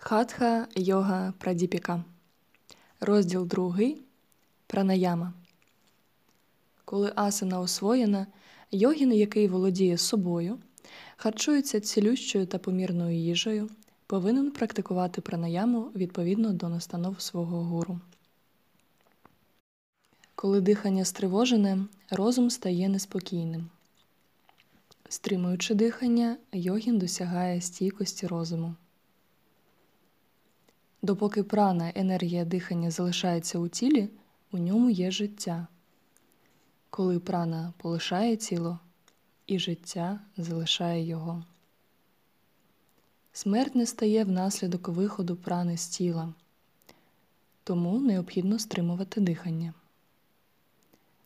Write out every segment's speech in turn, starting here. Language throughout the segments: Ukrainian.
Хатха йога прадіпіка. Розділ 2. Пранаяма. Коли асана освоєна, йогін, який володіє собою, харчується цілющою та помірною їжею, повинен практикувати пранаяму відповідно до настанов свого гуру. Коли дихання стривожене, розум стає неспокійним. Стримуючи дихання, йогін досягає стійкості розуму. Допоки прана енергія дихання залишається у тілі, у ньому є життя. Коли прана полишає тіло, і життя залишає його. Смерть не стає внаслідок виходу прани з тіла, тому необхідно стримувати дихання.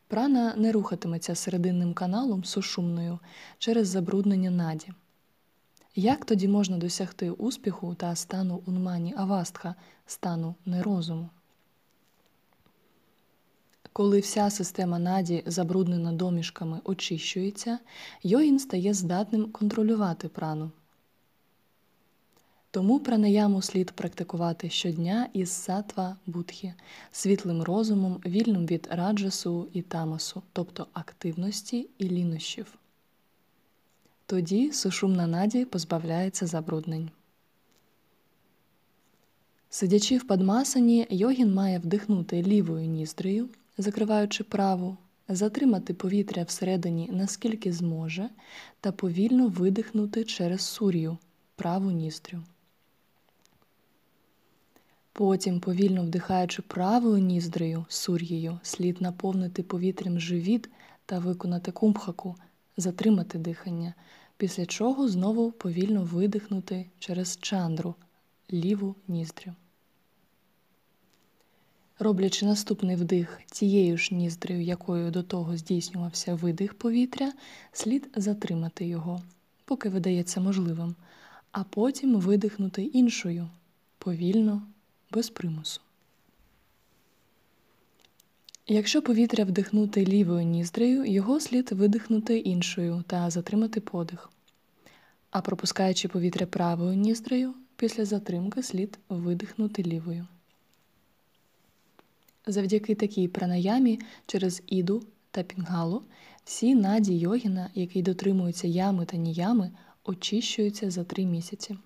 Прана не рухатиметься серединним каналом сушумною через забруднення наді. Як тоді можна досягти успіху та стану унмані авастха, стану нерозуму? Коли вся система наді, забруднена домішками, очищується, йогін стає здатним контролювати прану. Тому пранаяму слід практикувати щодня із сатва будхі, світлим розумом, вільним від раджасу і тамасу, тобто активності і лінощів. Тоді сушумна наді позбавляється забруднень. Сидячи в падмасані, йогін має вдихнути лівою ніздрею, закриваючи праву, затримати повітря всередині наскільки зможе, та повільно видихнути через сур'ю праву ніздрю. Потім, повільно вдихаючи правою ніздрею сур'єю, слід наповнити повітрям живіт та виконати кумбхаку, затримати дихання, після чого знову повільно видихнути через чандру ліву ніздрю. Роблячи наступний вдих тією ж ніздрею, якою до того здійснювався видих повітря, слід затримати його, поки видається можливим, а потім видихнути іншою повільно, без примусу. Якщо повітря вдихнути лівою ніздрею, його слід видихнути іншою та затримати подих. А пропускаючи повітря правою ніздрею, після затримки слід видихнути лівою. Завдяки такій пранаямі через іду та пінгалу всі наді йогіна, які дотримуються ями та ніями, очищуються за три місяці.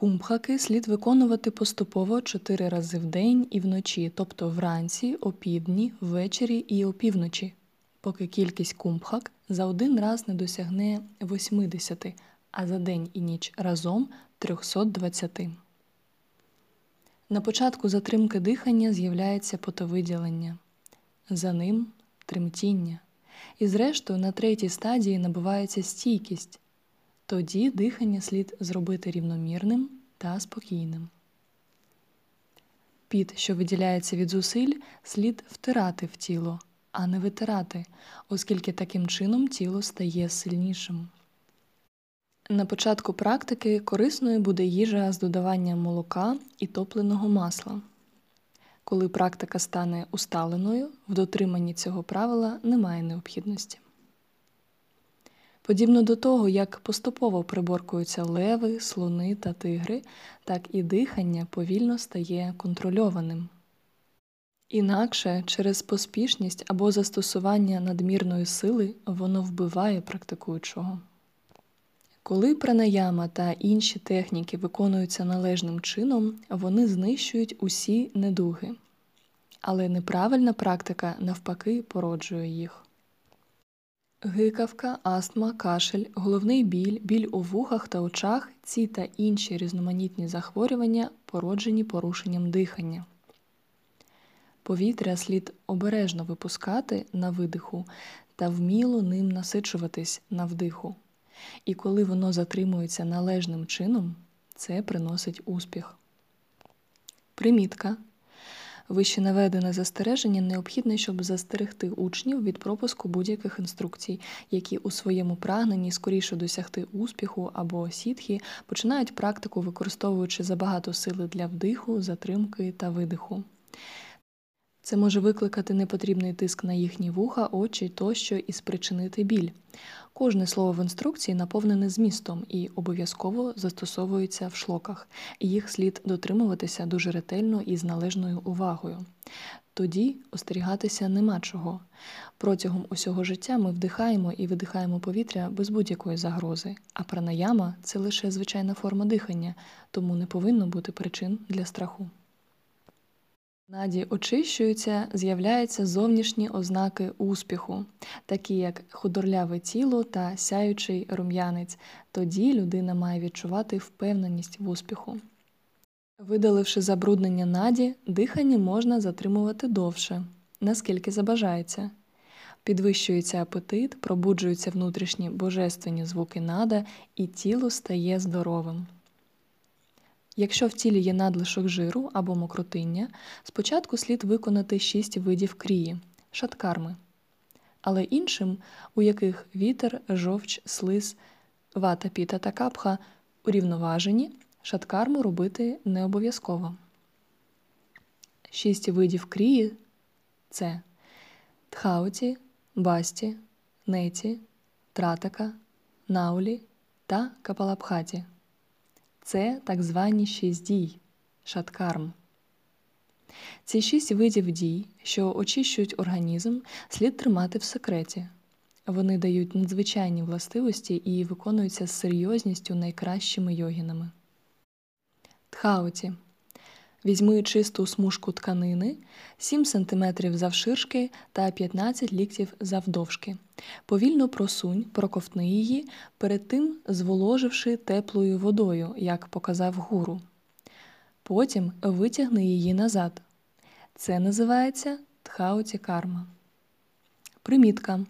Кумбхаки слід виконувати поступово чотири рази в день і вночі, тобто вранці, опівдні, ввечері і опівночі, поки кількість кумбхак за один раз не досягне 80, а за день і ніч разом 320. На початку затримки дихання з'являється потовиділення, за ним тремтіння. І, зрештою, на третій стадії набувається стійкість. Тоді дихання слід зробити рівномірним та спокійним. Піт, що виділяється від зусиль, слід втирати в тіло, а не витирати, оскільки таким чином тіло стає сильнішим. На початку практики корисною буде їжа з додаванням молока і топленого масла. Коли практика стане усталеною, в дотриманні цього правила немає необхідності. Подібно до того, як поступово приборкуються леви, слони та тигри, так і дихання повільно стає контрольованим. Інакше через поспішність або застосування надмірної сили воно вбиває практикуючого. Коли пранаяма та інші техніки виконуються належним чином, вони знищують усі недуги, але неправильна практика навпаки породжує їх. Гикавка, астма, кашель, головний біль, біль у вухах та очах ці та інші різноманітні захворювання породжені порушенням дихання. Повітря слід обережно випускати на видиху та вміло ним насичуватись на вдиху. І коли воно затримується належним чином, це приносить успіх. Примітка. Вище наведене застереження необхідне, щоб застерегти учнів від пропуску будь-яких інструкцій, які у своєму прагненні скоріше досягти успіху або сітхі починають практику, використовуючи забагато сили для вдиху, затримки та видиху. Це може викликати непотрібний тиск на їхні вуха, очі тощо і спричинити біль. Кожне слово в інструкції наповнене змістом і обов'язково застосовується в шлоках, їх слід дотримуватися дуже ретельно і з належною увагою. Тоді остерігатися нема чого. Протягом усього життя ми вдихаємо і видихаємо повітря без будь-якої загрози, а пранаяма – це лише звичайна форма дихання, тому не повинно бути причин для страху. Наді очищуються, з'являються зовнішні ознаки успіху, такі як худорляве тіло та сяючий рум'янець. Тоді людина має відчувати впевненість в успіху. Видаливши забруднення наді, дихання можна затримувати довше, наскільки забажається. Підвищується апетит, пробуджуються внутрішні божественні звуки нада, і тіло стає здоровим. Якщо в тілі є надлишок жиру або мокротиння, спочатку слід виконати шість видів крії шаткарми, але іншим, у яких вітер, жовч, слиз, вата піта та капха урівноважені, шаткарму робити не обов'язково. Шість видів крії це тхауті, басті, неті, тратака, наулі та капалабхаті. Це так звані шість дій шаткарм. Ці шість видів дій, що очищують організм, слід тримати в секреті. Вони дають надзвичайні властивості і виконуються з серйозністю найкращими йогінами. Тхауті. Візьми чисту смужку тканини 7 см завширшки та 15 ліктів завдовжки. Повільно просунь, проковтни її, перед тим зволоживши теплою водою, як показав гуру. Потім витягни її назад. Це називається тхауті карма. Примітка.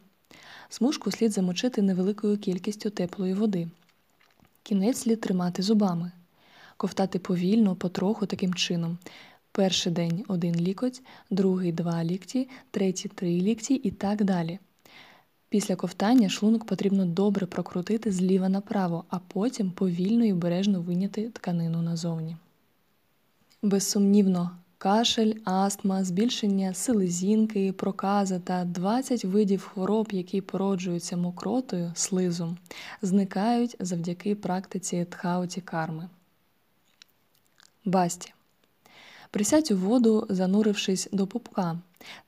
Смужку слід замочити невеликою кількістю теплої води. Кінець слід тримати зубами ковтати повільно, потроху таким чином. Перший день один лікоть, другий два лікті, третій три лікті і так далі. Після ковтання шлунок потрібно добре прокрутити зліва направо, а потім повільно і обережно виняти тканину назовні. Безсумнівно, кашель, астма, збільшення селезінки, прокази та 20 видів хвороб, які породжуються мокротою, слизом, зникають завдяки практиці тхауті карми. Басті. Присядь у воду, занурившись до пупка,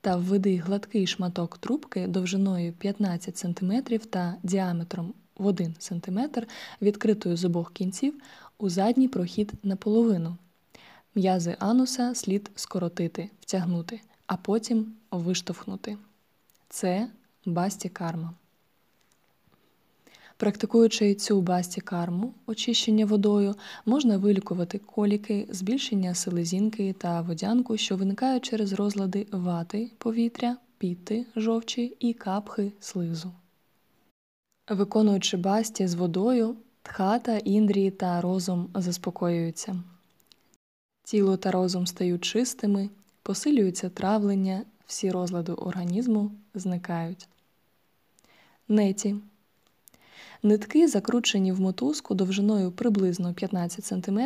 та введи гладкий шматок трубки довжиною 15 см та діаметром в 1 см, відкритою з обох кінців, у задній прохід наполовину. М'язи ануса слід скоротити, втягнути, а потім виштовхнути. Це басті карма. Практикуючи цю басті карму, очищення водою, можна вилікувати коліки, збільшення селезінки та водянку, що виникають через розлади вати, повітря, піти, жовчі і капхи слизу. Виконуючи басті з водою, тхата, індрії та розум заспокоюються. Тіло та розум стають чистими, посилюється травлення, всі розлади організму зникають. Неті Нитки, закручені в мотузку довжиною приблизно 15 см,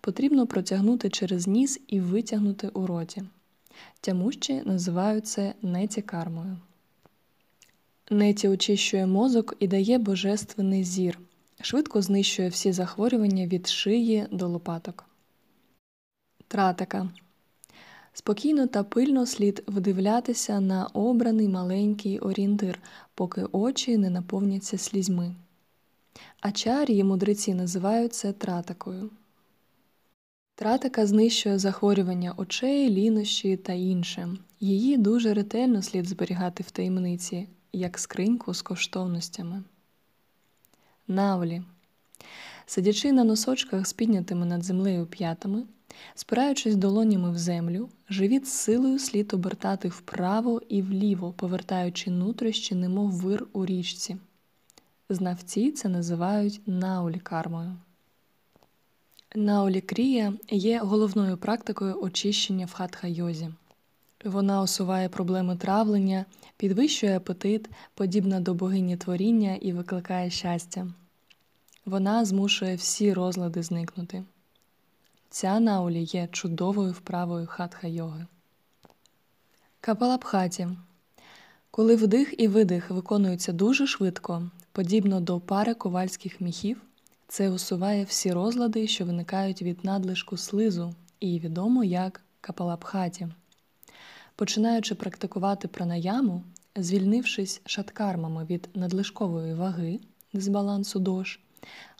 потрібно протягнути через ніс і витягнути у роті. Тямущі називають це неті кармою. Неті очищує мозок і дає божественний зір, швидко знищує всі захворювання від шиї до лопаток. Тратика Спокійно та пильно слід вдивлятися на обраний маленький орієнтир, поки очі не наповняться слізьми. Ачар'ї мудреці називають це тратакою. Тратика знищує захворювання очей, лінощі та інше. Її дуже ретельно слід зберігати в таємниці, як скриньку з коштовностями. Навлі. Сидячи на носочках з піднятими над землею п'ятами, спираючись долонями в землю, живіт з силою слід обертати вправо і вліво, повертаючи нутрощі, немов вир у річці. Знавці це називають наулікармою. Наулікрія є головною практикою очищення в хатха-йозі. Вона усуває проблеми травлення, підвищує апетит, подібна до богині творіння і викликає щастя. Вона змушує всі розлади зникнути. Ця наулі є чудовою вправою хатха йоги. Капалабхаті. Коли вдих і видих виконуються дуже швидко, подібно до пари ковальських міхів, це усуває всі розлади, що виникають від надлишку слизу, і відомо як капалабхаті. Починаючи практикувати пранаяму, звільнившись шаткармами від надлишкової ваги, дисбалансу дож,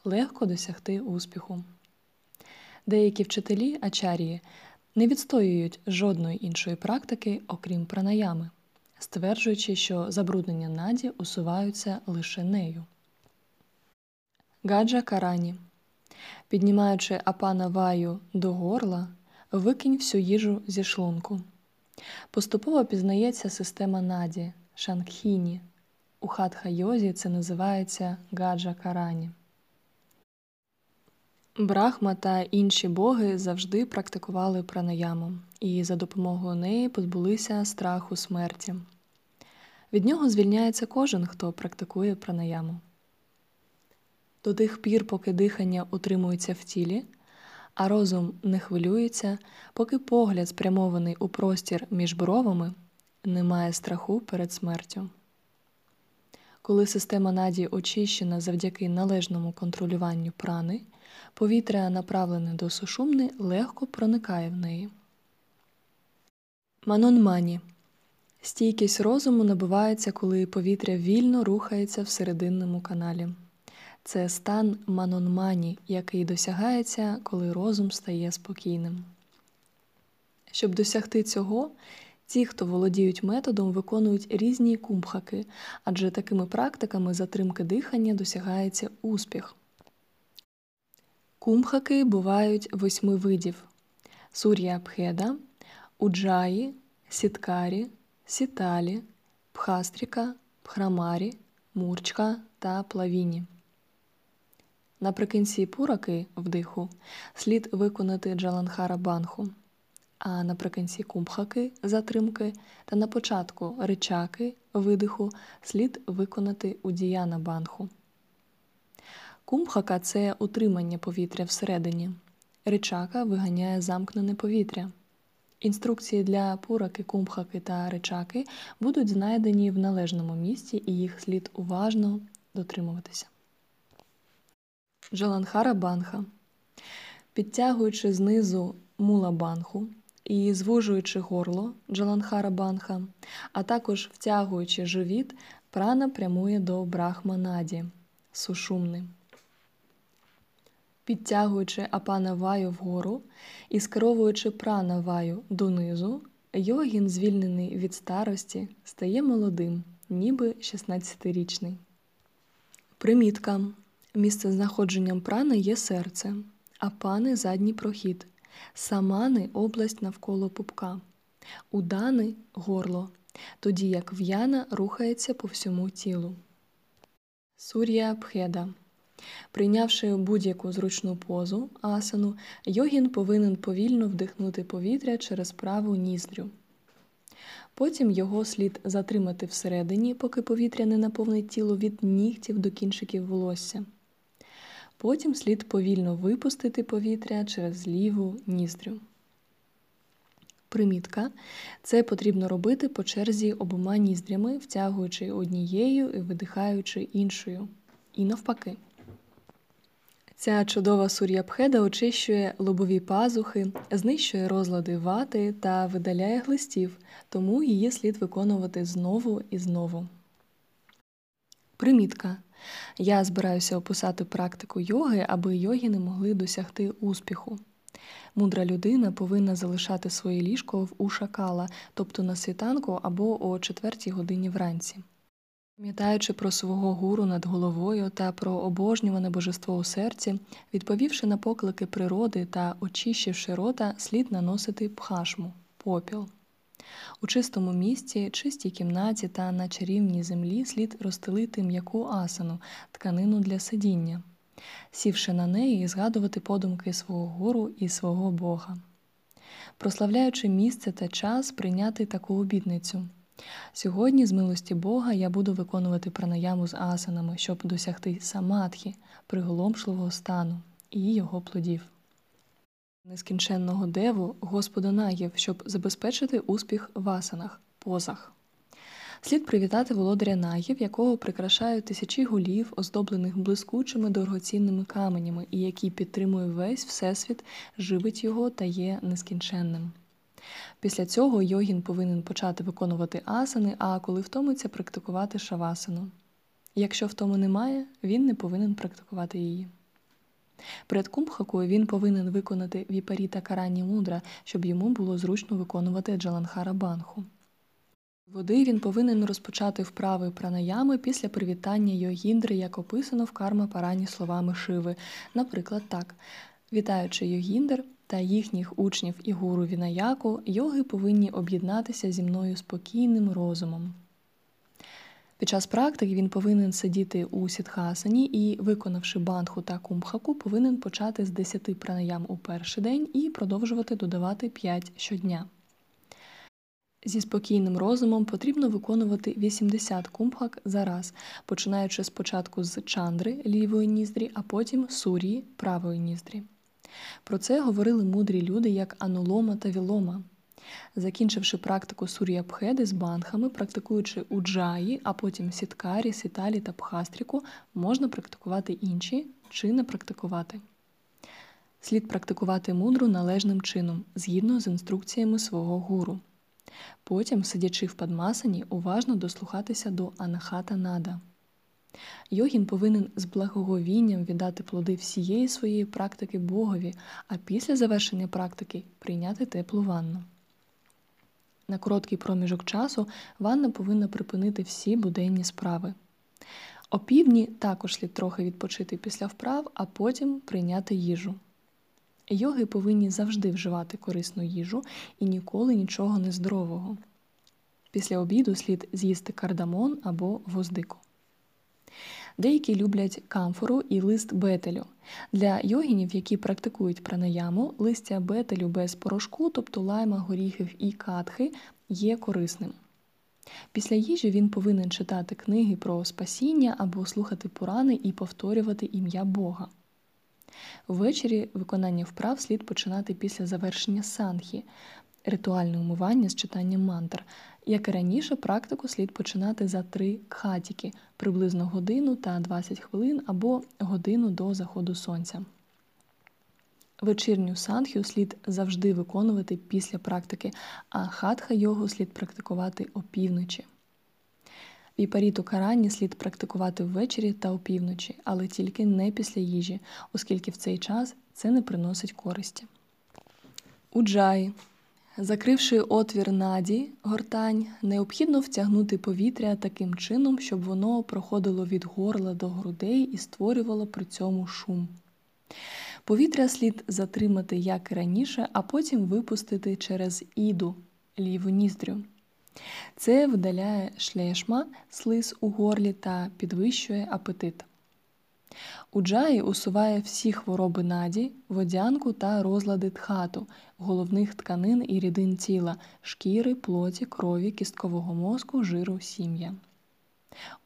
легко досягти успіху. Деякі вчителі ачарії не відстоюють жодної іншої практики, окрім пранаями, стверджуючи, що забруднення наді усуваються лише нею. Гаджа Карані. Піднімаючи апана ваю до горла, викинь всю їжу зі шлунку. Поступово пізнається система наді, шангхіні. У хатха йозі це називається гаджа карані. Брахма та інші боги завжди практикували пранаяму і за допомогою неї позбулися страху смерті. Від нього звільняється кожен, хто практикує пранаяму. До тих пір, поки дихання утримується в тілі, а розум не хвилюється, поки погляд спрямований у простір між бровами, немає страху перед смертю. Коли система наді очищена завдяки належному контролюванню прани, повітря, направлене до сушумни, легко проникає в неї. Манонмані стійкість розуму набувається, коли повітря вільно рухається в серединному каналі. Це стан манонмані, який досягається, коли розум стає спокійним. Щоб досягти цього, ті, хто володіють методом, виконують різні кумбхаки, адже такими практиками затримки дихання досягається успіх. Кумбхаки бувають восьми видів: сур'я Абхеда, уджаї, сіткарі, сіталі, пхастріка, пхрамарі, мурчка та плавіні. Наприкінці пураки вдиху слід виконати джаланхара банху, а наприкінці кумбхаки затримки та на початку ричаки видиху слід виконати удіяна банху. Кумбхака це утримання повітря всередині. Ричака виганяє замкнене повітря. Інструкції для пураки, кумбхаки та ричаки будуть знайдені в належному місці і їх слід уважно дотримуватися. Джаланхара банха. Підтягуючи знизу мула банху і звужуючи горло джаланхара банха, а також втягуючи живіт, прана прямує до брахманаді сушумни. Підтягуючи апана ваю вгору і скеровуючи прана ваю донизу, йогін, звільнений від старості, стає молодим, ніби 16-річний. Примітка. Місце знаходженням прани є серце, а пани задній прохід, самани область навколо пупка, удани горло, тоді як в'яна рухається по всьому тілу. Сур'я Бхеда. Прийнявши будь-яку зручну позу асану, йогін повинен повільно вдихнути повітря через праву ніздрю. Потім його слід затримати всередині, поки повітря не наповнить тіло від нігтів до кінчиків волосся. Потім слід повільно випустити повітря через ліву ніздрю. Примітка. Це потрібно робити по черзі обома ніздрями, втягуючи однією і видихаючи іншою. І навпаки. Ця чудова сур'япхеда очищує лобові пазухи, знищує розлади вати та видаляє глистів, тому її слід виконувати знову і знову. Примітка. Я збираюся описати практику йоги, аби йоги не могли досягти успіху. Мудра людина повинна залишати своє ліжко в ушакала, тобто на світанку або о четвертій годині вранці. Пам'ятаючи про свого гуру над головою та про обожнюване божество у серці, відповівши на поклики природи та очищивши рота, слід наносити пхашму попіл. У чистому місці, чистій кімнаті та на чарівній землі слід розстелити м'яку асану, тканину для сидіння, сівши на неї згадувати подумки свого гуру і свого Бога. Прославляючи місце та час, прийняти таку обітницю. Сьогодні, з милості Бога, я буду виконувати пранаяму з асанами, щоб досягти самадхи, приголомшливого стану і його плодів. Нескінченного деву Господа нагів, щоб забезпечити успіх в асанах, позах. Слід привітати володаря нагів, якого прикрашають тисячі голів, оздоблених блискучими дорогоцінними каменями, і який підтримує весь всесвіт, живить його та є нескінченним. Після цього йогін повинен почати виконувати асани, а коли втомиться, практикувати шавасану. Якщо втому немає, він не повинен практикувати її. Перед кумбхакою він повинен виконати віпаріта карані мудра, щоб йому було зручно виконувати джаланхара банху. Води він повинен розпочати вправи пранаями після привітання йогіндри, як описано в карма парані словами Шиви. Наприклад, так. Вітаючи йогіндр та їхніх учнів і гуру Вінаяку, йоги повинні об'єднатися зі мною спокійним розумом. Під час практики він повинен сидіти у сітхасані і, виконавши бандху та кумбхаку, повинен почати з 10 пранаям у перший день і продовжувати додавати 5 щодня. Зі спокійним розумом потрібно виконувати 80 кумбхак за раз, починаючи спочатку з чандри лівої ніздрі, а потім сурії правої ніздрі. Про це говорили мудрі люди, як Анулома та Вілома. Закінчивши практику сур'я-бхеди з банхами, практикуючи уджаї, а потім сіткарі, сіталі та пхастріку, можна практикувати інші чи не практикувати. Слід практикувати мудру належним чином, згідно з інструкціями свого гуру. Потім, сидячи в падмасані, уважно дослухатися до анахата нада. Йогін повинен з благоговінням віддати плоди всієї своєї практики Богові, а після завершення практики прийняти теплу ванну. На короткий проміжок часу ванна повинна припинити всі буденні справи. О півдні також слід трохи відпочити після вправ, а потім прийняти їжу. Йоги повинні завжди вживати корисну їжу і ніколи нічого нездорового. Після обіду слід з'їсти кардамон або гвоздику. Деякі люблять камфору і лист бетелю. Для йогінів, які практикують пранаяму, листя бетелю без порошку, тобто лайма, горіхів і катхи, є корисним. Після їжі він повинен читати книги про спасіння або слухати пурани і повторювати ім'я Бога. Ввечері виконання вправ слід починати після завершення санхі, ритуальне умивання з читанням мантр. Як і раніше, практику слід починати за три кхатіки приблизно годину та 20 хвилин або годину до заходу сонця. Вечірню санхю слід завжди виконувати після практики, а хатха йогу слід практикувати опівночі. Віпаріту карані слід практикувати ввечері та опівночі, але тільки не після їжі, оскільки в цей час це не приносить користі. Уджаї Закривши отвір наді, гортань, необхідно втягнути повітря таким чином, щоб воно проходило від горла до грудей і створювало при цьому шум. Повітря слід затримати як і раніше, а потім випустити через іду ліву ніздрю. Це видаляє шлешма, слиз у горлі та підвищує апетит. Уджаї усуває всі хвороби наді, водянку та розлади тхату, головних тканин і рідин тіла, шкіри, плоті, крові, кісткового мозку, жиру, сім'я.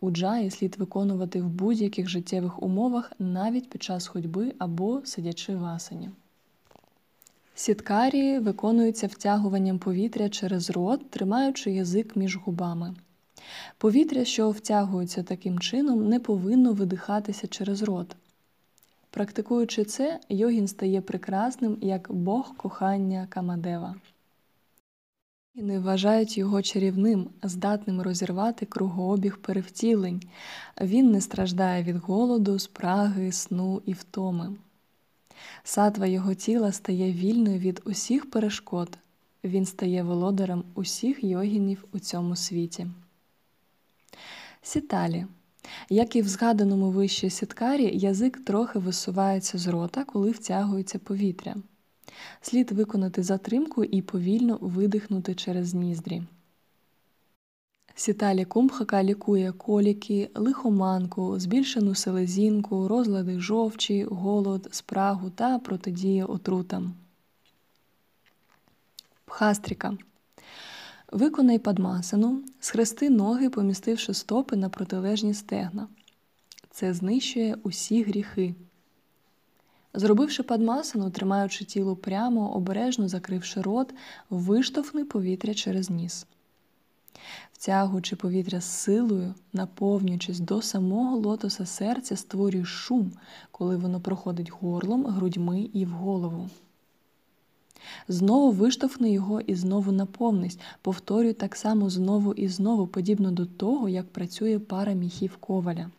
Уджаї слід виконувати в будь-яких життєвих умовах навіть під час ходьби або сидячи в асані. Сіткарії виконуються втягуванням повітря через рот, тримаючи язик між губами. Повітря, що втягується таким чином, не повинно видихатися через рот. Практикуючи це, йогін стає прекрасним як Бог кохання Камадева. І не вважають його чарівним, здатним розірвати кругообіг перевтілень. Він не страждає від голоду, спраги, сну і втоми. Сатва його тіла стає вільною від усіх перешкод. Він стає володарем усіх йогінів у цьому світі. Сіталі. Як і в згаданому вище сіткарі, язик трохи висувається з рота, коли втягується повітря. Слід виконати затримку і повільно видихнути через ніздрі. Сіталі кумбхака лікує коліки, лихоманку, збільшену селезінку, розлади жовчі, голод, спрагу та протидіє отрутам. Пхастріка Виконай падмасану, схрести ноги, помістивши стопи на протилежні стегна. Це знищує усі гріхи. Зробивши падмасану, тримаючи тіло прямо, обережно закривши рот, виштовхни повітря через ніс. Втягуючи повітря з силою, наповнюючись до самого лотоса серця, створює шум, коли воно проходить горлом, грудьми і в голову. Знову виштовхни його і знову наповнись, повторюй так само знову і знову, подібно до того, як працює пара міхів коваля.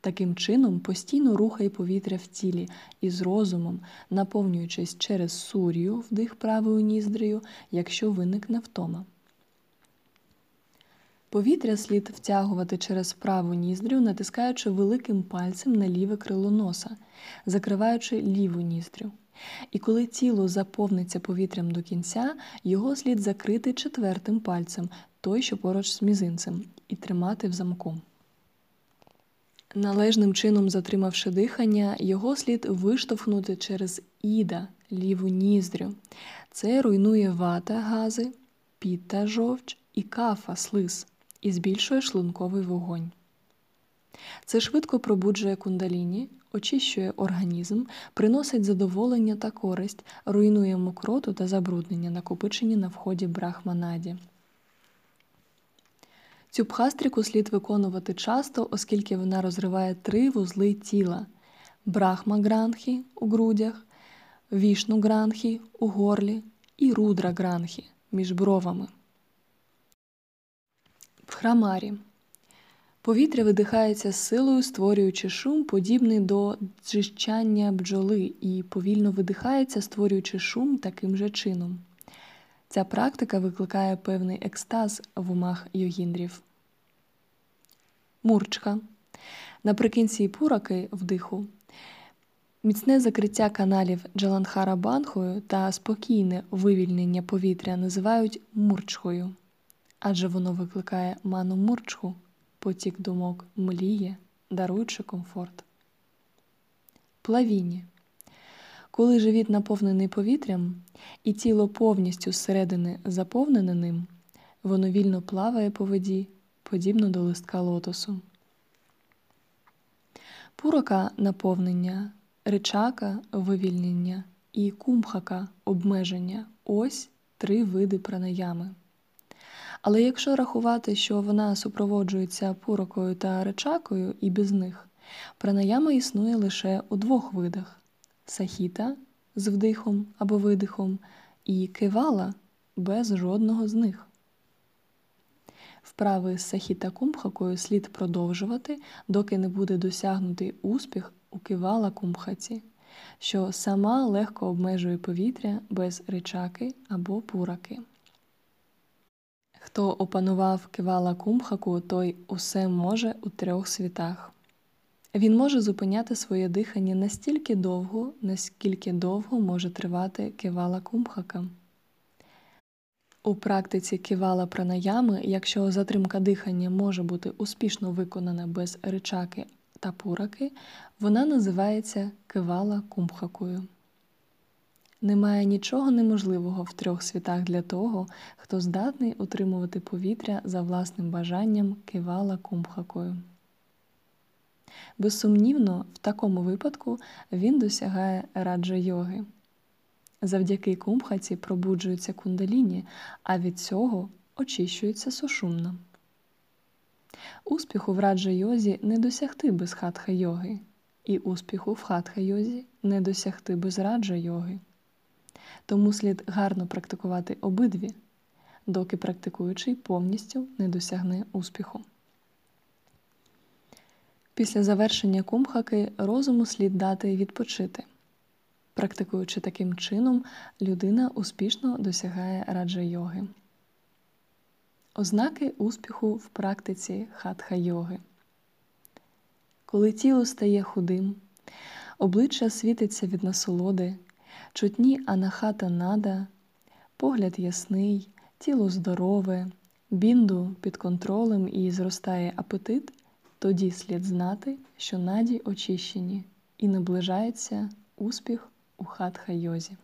Таким чином постійно рухай повітря в тілі і з розумом, наповнюючись через сур'ю вдих правою ніздрею, якщо виникне втома. Повітря слід втягувати через праву ніздрю, натискаючи великим пальцем на ліве крило носа, закриваючи ліву ніздрю. І коли тіло заповниться повітрям до кінця, його слід закрити четвертим пальцем, той, що поруч з мізинцем, і тримати в замку. Належним чином затримавши дихання, його слід виштовхнути через іда, ліву ніздрю. Це руйнує вата, гази, піта жовч і кафа слиз і збільшує шлунковий вогонь. Це швидко пробуджує кундаліні, очищує організм, приносить задоволення та користь, руйнує мокроту та забруднення, накопичені на вході брахманаді. Цю пхастріку слід виконувати часто, оскільки вона розриває три вузли тіла брахма гранхі у грудях, вішну гранхі у горлі і рудра гранхі між бровами. В храмарі Повітря видихається з силою, створюючи шум, подібний до дзижчання бджоли, і повільно видихається, створюючи шум таким же чином. Ця практика викликає певний екстаз в умах йогіндрів. Мурчка. Наприкінці пураки вдиху. Міцне закриття каналів Джаланхара банхою та спокійне вивільнення повітря називають мурчхою, адже воно викликає ману мурчху потік думок мліє, даруючи комфорт. Плавіння. Коли живіт наповнений повітрям і тіло повністю зсередини заповнене ним, воно вільно плаває по воді, подібно до листка лотосу. Пурака наповнення, ричака вивільнення і кумхака обмеження ось три види пранаями. Але якщо рахувати, що вона супроводжується пурокою та речакою і без них, пранаяма існує лише у двох видах сахіта з вдихом або видихом, і кевала без жодного з них. Вправи з сахіта кумхакою слід продовжувати, доки не буде досягнутий успіх у кивала кумхаці, що сама легко обмежує повітря без ричаки або пураки. Хто опанував кивала кумхаку, той усе може у трьох світах. Він може зупиняти своє дихання настільки довго, наскільки довго може тривати кивала кумхака. У практиці кивала пранаями, якщо затримка дихання може бути успішно виконана без ричаки та пураки, вона називається кивала кумхакою. Немає нічого неможливого в трьох світах для того, хто здатний утримувати повітря за власним бажанням кивала кумхакою. Безсумнівно, в такому випадку він досягає раджа йоги. Завдяки кумхаці пробуджуються кундаліні, а від цього очищується сушумна. Успіху в раджа йозі не досягти без хатха йоги, і успіху в хатха йозі не досягти без раджа йоги тому слід гарно практикувати обидві, доки практикуючий повністю не досягне успіху. Після завершення кумхаки розуму слід дати відпочити. Практикуючи таким чином, людина успішно досягає раджа йоги. Ознаки успіху в практиці хатха йоги. Коли тіло стає худим, обличчя світиться від насолоди, чутні анахата нада, погляд ясний, тіло здорове, бінду під контролем і зростає апетит, тоді слід знати, що наді очищені і наближається успіх у хатха йозі.